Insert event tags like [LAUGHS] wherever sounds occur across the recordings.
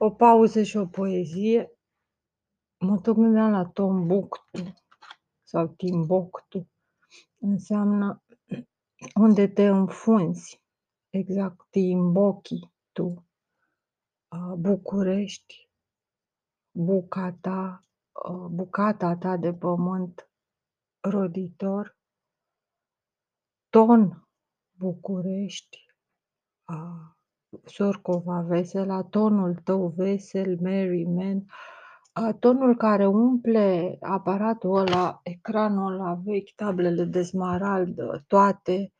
O pauză și o poezie. Mă tot gândeam la Tombouctou sau Timbuktu. Înseamnă [CLEARS THROAT] unde te înfunzi. Exact, Timbochi, tu. București, bucata, bucata ta de pământ roditor. Ton, București, Sorcova vesela, tonul tău vesel, merry tonul care umple aparatul ăla, ecranul ăla vechi, tablele de smarald, toate,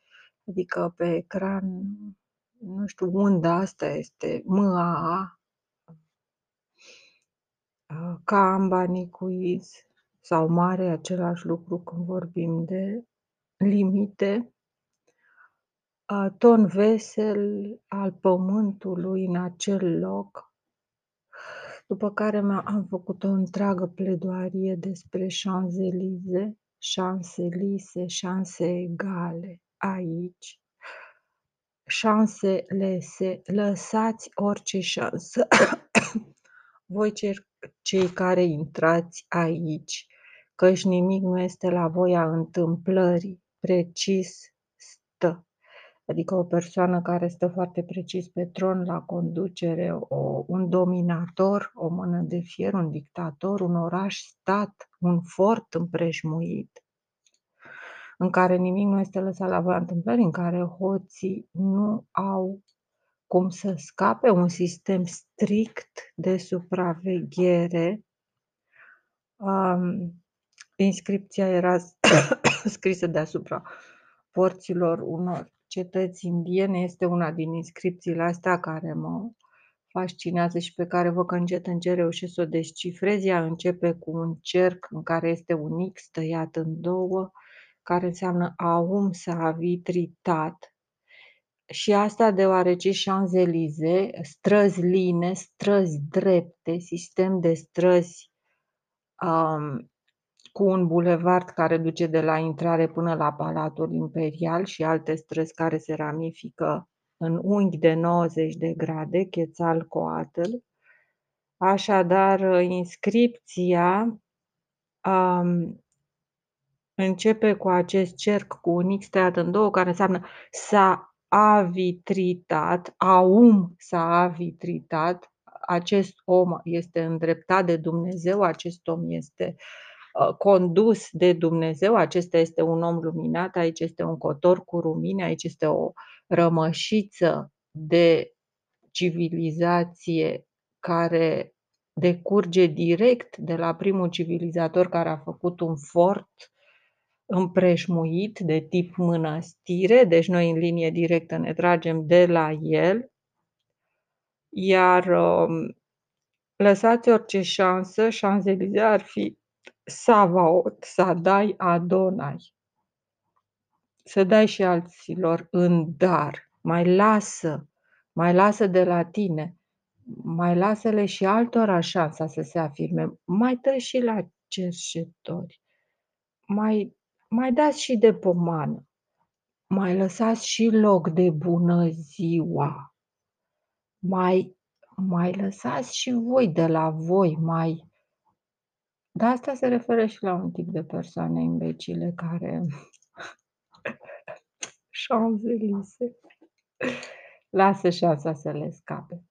adică pe ecran, nu știu, unda asta este MAA, ca ambanicuiz sau mare același lucru când vorbim de limite ton vesel al pământului în acel loc, după care am făcut o întreagă pledoarie despre șanzelize, șanse lise, șanse egale aici, șanse lese, lăsați orice șansă. [COUGHS] Voi cei care intrați aici, căci nimic nu este la voia întâmplării, precis stă adică o persoană care stă foarte precis pe tron la conducere, o, un dominator, o mână de fier, un dictator, un oraș-stat, un fort împrejmuit, în care nimic nu este lăsat la voia întâmplării, în care hoții nu au cum să scape, un sistem strict de supraveghere. Um, inscripția era [COUGHS] scrisă deasupra porților unor cetăți indiene este una din inscripțiile astea care mă fascinează și pe care văd că încet încet reușesc să o descifrez. Ea începe cu un cerc în care este un X tăiat în două, care înseamnă aum să tritat. Și asta deoarece Champs-Élysées, străzi line, străzi drepte, sistem de străzi um, cu un bulevard care duce de la intrare până la Palatul Imperial și alte străzi care se ramifică în unghi de 90 de grade, Quetzalcoatl. Așadar, inscripția um, începe cu acest cerc cu un X tăiat în două, care înseamnă s-a avitritat, aum s-a avitritat, acest om este îndreptat de Dumnezeu, acest om este uh, Uh, condus de Dumnezeu. Acesta este un om luminat, aici este un cotor cu rumine, aici este o rămășiță de civilizație care decurge direct de la primul civilizator care a făcut un fort împrejmuit de tip mănăstire, deci noi în linie directă ne tragem de la el, iar um, lăsați orice șansă, șanzelize ar fi Savaot, să dai Adonai. Să dai și alților în dar. Mai lasă, mai lasă de la tine. Mai lasă-le și altora șansa să se afirme. Mai dă și la cerșetori. Mai, mai dați și de pomană. Mai lăsați și loc de bună ziua. Mai, mai lăsați și voi de la voi, mai dar asta se referă și la un tip de persoane imbecile care [LAUGHS] șanzelise. Lasă șansa să le scape.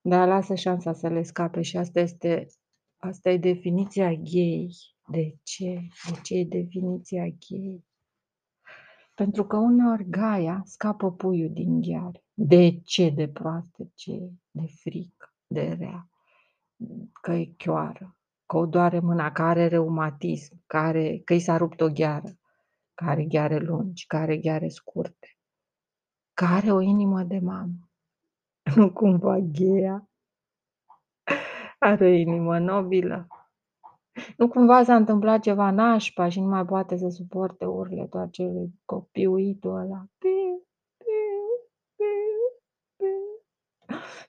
Da, lasă șansa să le scape și asta este, asta e definiția gay. De ce? De ce e definiția gay? Pentru că uneori Gaia scapă puiul din gheare. De ce de proastă? Ce? De frică, de rea, că e chioară, că o doare mâna, că are reumatism, care, că i s-a rupt o gheară, care are gheare lungi, care are gheare scurte, care are o inimă de mamă. [LAUGHS] Nu cumva gheia [LAUGHS] are o inimă nobilă. Nu cumva s-a întâmplat ceva nașpa și nu mai poate să suporte urletul acelui copiuitul ăla. Piu, piu, piu, piu.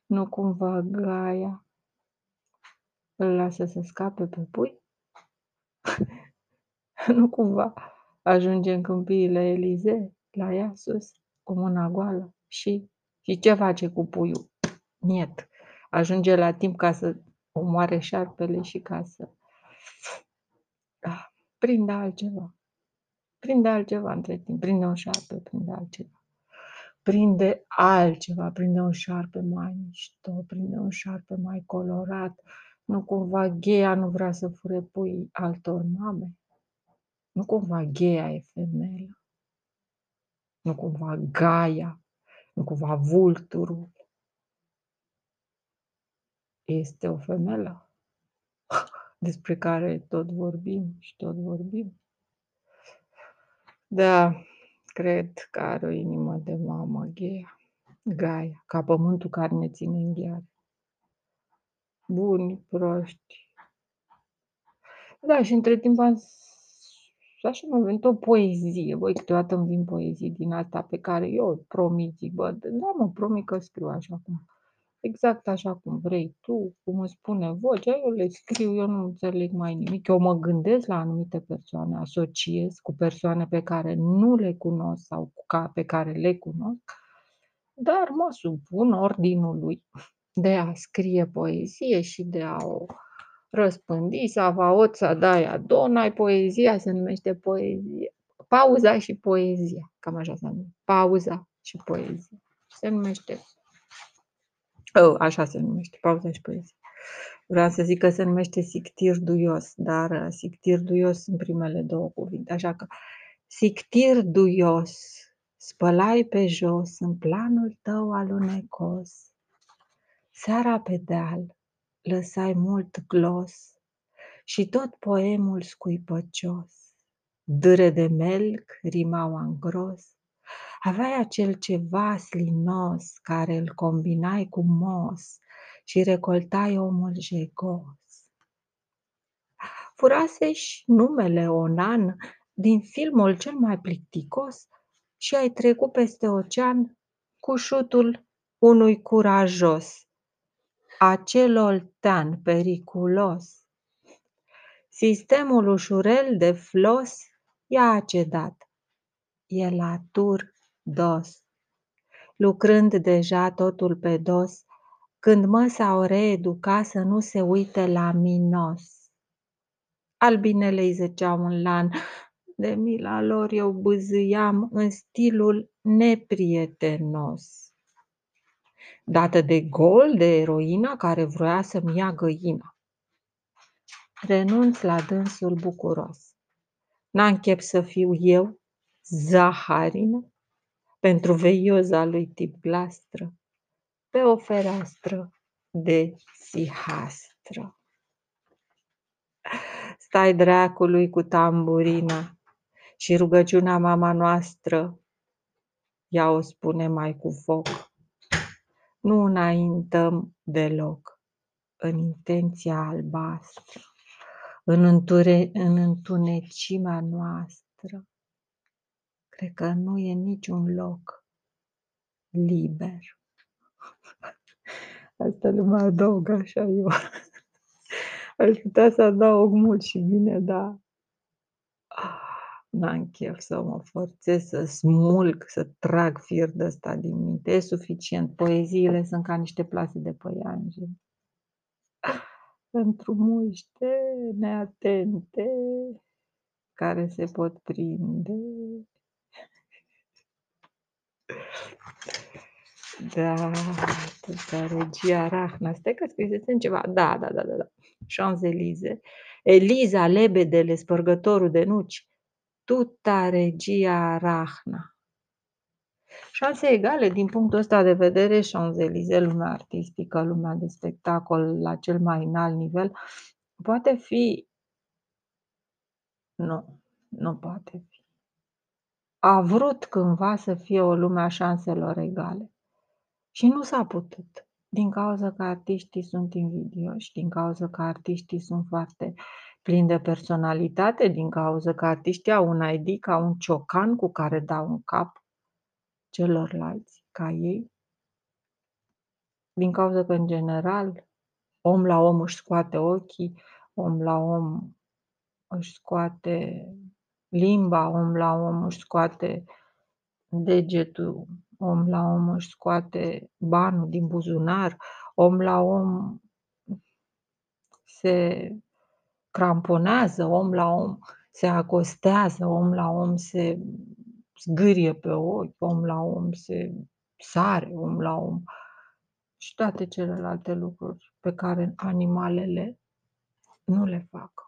Nu cumva Gaia îl lasă să scape pe pui? [LAUGHS] nu cumva ajunge în câmpiile Elize, la ea sus, cu mâna goală și, și ce face cu puiul? Niet. ajunge la timp ca să omoare șarpele și ca să ah, prinde altceva. Prinde altceva între timp, prinde un șarpe, prinde altceva. Prinde altceva, prinde un șarpe mai mișto, prinde un șarpe mai colorat. Nu cumva Gheia nu vrea să fure pui altor mame? Nu cumva Gheia e femeia? Nu cumva Gaia? Nu cumva Vulturul? Este o femelă [LAUGHS] despre care tot vorbim și tot vorbim. Da, cred că are o inimă de mamă Gheia, Gaia, ca pământul care ne ține în gheare. Buni, proști. Da, și între timp am așa mi-a venit o poezie, băi, câteodată îmi vin poezii din asta pe care eu promit, zic, bă, da, mă, promit că scriu așa cum, exact așa cum vrei tu, cum îmi spune vocea, eu le scriu, eu nu înțeleg mai nimic, eu mă gândesc la anumite persoane, asociez cu persoane pe care nu le cunosc sau ca pe care le cunosc, dar mă supun ordinului de a scrie poezie și de a o răspândi, Savaot, Sadaia, Donai, poezia se numește poezie. Pauza și poezia, cam așa se numește. Pauza și poezia. Se numește, oh, așa se numește, pauza și poezia. Vreau să zic că se numește sictir duios, dar uh, sictir duios sunt primele două cuvinte, așa că sictir duios, spălai pe jos în planul tău alunecos, seara pe deal, lăsai mult glos și tot poemul scuipăcios. Dâre de melc rimau angros, aveai acel ceva slinos care îl combinai cu mos și recoltai omul jegos. Furaseși numele Onan din filmul cel mai plicticos și ai trecut peste ocean cu șutul unui curajos acel oltean periculos. Sistemul ușurel de flos i-a cedat. E la tur dos. Lucrând deja totul pe dos, când măsa o reeduca să nu se uite la minos. Albinele îi zăceau un lan, de mila lor eu bâzâiam în stilul neprietenos dată de gol de eroina care vroia să-mi ia găina. Renunț la dânsul bucuros. N-am chef să fiu eu, Zaharină, pentru veioza lui tip glastră, pe o fereastră de sihastră. Stai dracului cu tamburina și rugăciunea mama noastră, ea o spune mai cu foc nu înaintăm deloc în intenția albastră, în, înture, în întunecimea noastră. Cred că nu e niciun loc liber. [LAUGHS] Asta nu mă adaug așa eu. [LAUGHS] Aș putea să adaug mult și bine, dar n-am chef să mă forțez să smulg, să trag fir de ăsta din minte. E suficient. Poeziile sunt ca niște plase de păianjen. Pentru muște neatente care se pot prinde. Da, da, regia Rahna. Stai că scrisesem ceva. Da, da, da, da. da. Champs-Élysées. Eliza Lebedele, spărgătorul de nuci tuta regia Rahna. Șanse egale din punctul ăsta de vedere, Champs-Élysées, lumea artistică, lumea de spectacol la cel mai înalt nivel, poate fi... Nu, nu poate fi. A vrut cândva să fie o lume a șanselor egale și nu s-a putut din cauza că artiștii sunt invidioși, din cauza că artiștii sunt foarte plini de personalitate, din cauza că artiștii au un ID ca un ciocan cu care dau un cap celorlalți ca ei, din cauza că, în general, om la om își scoate ochii, om la om își scoate limba, om la om își scoate degetul om la om își scoate banul din buzunar, om la om se cramponează, om la om se acostează, om la om se zgârie pe ochi, om la om se sare, om la om și toate celelalte lucruri pe care animalele nu le fac.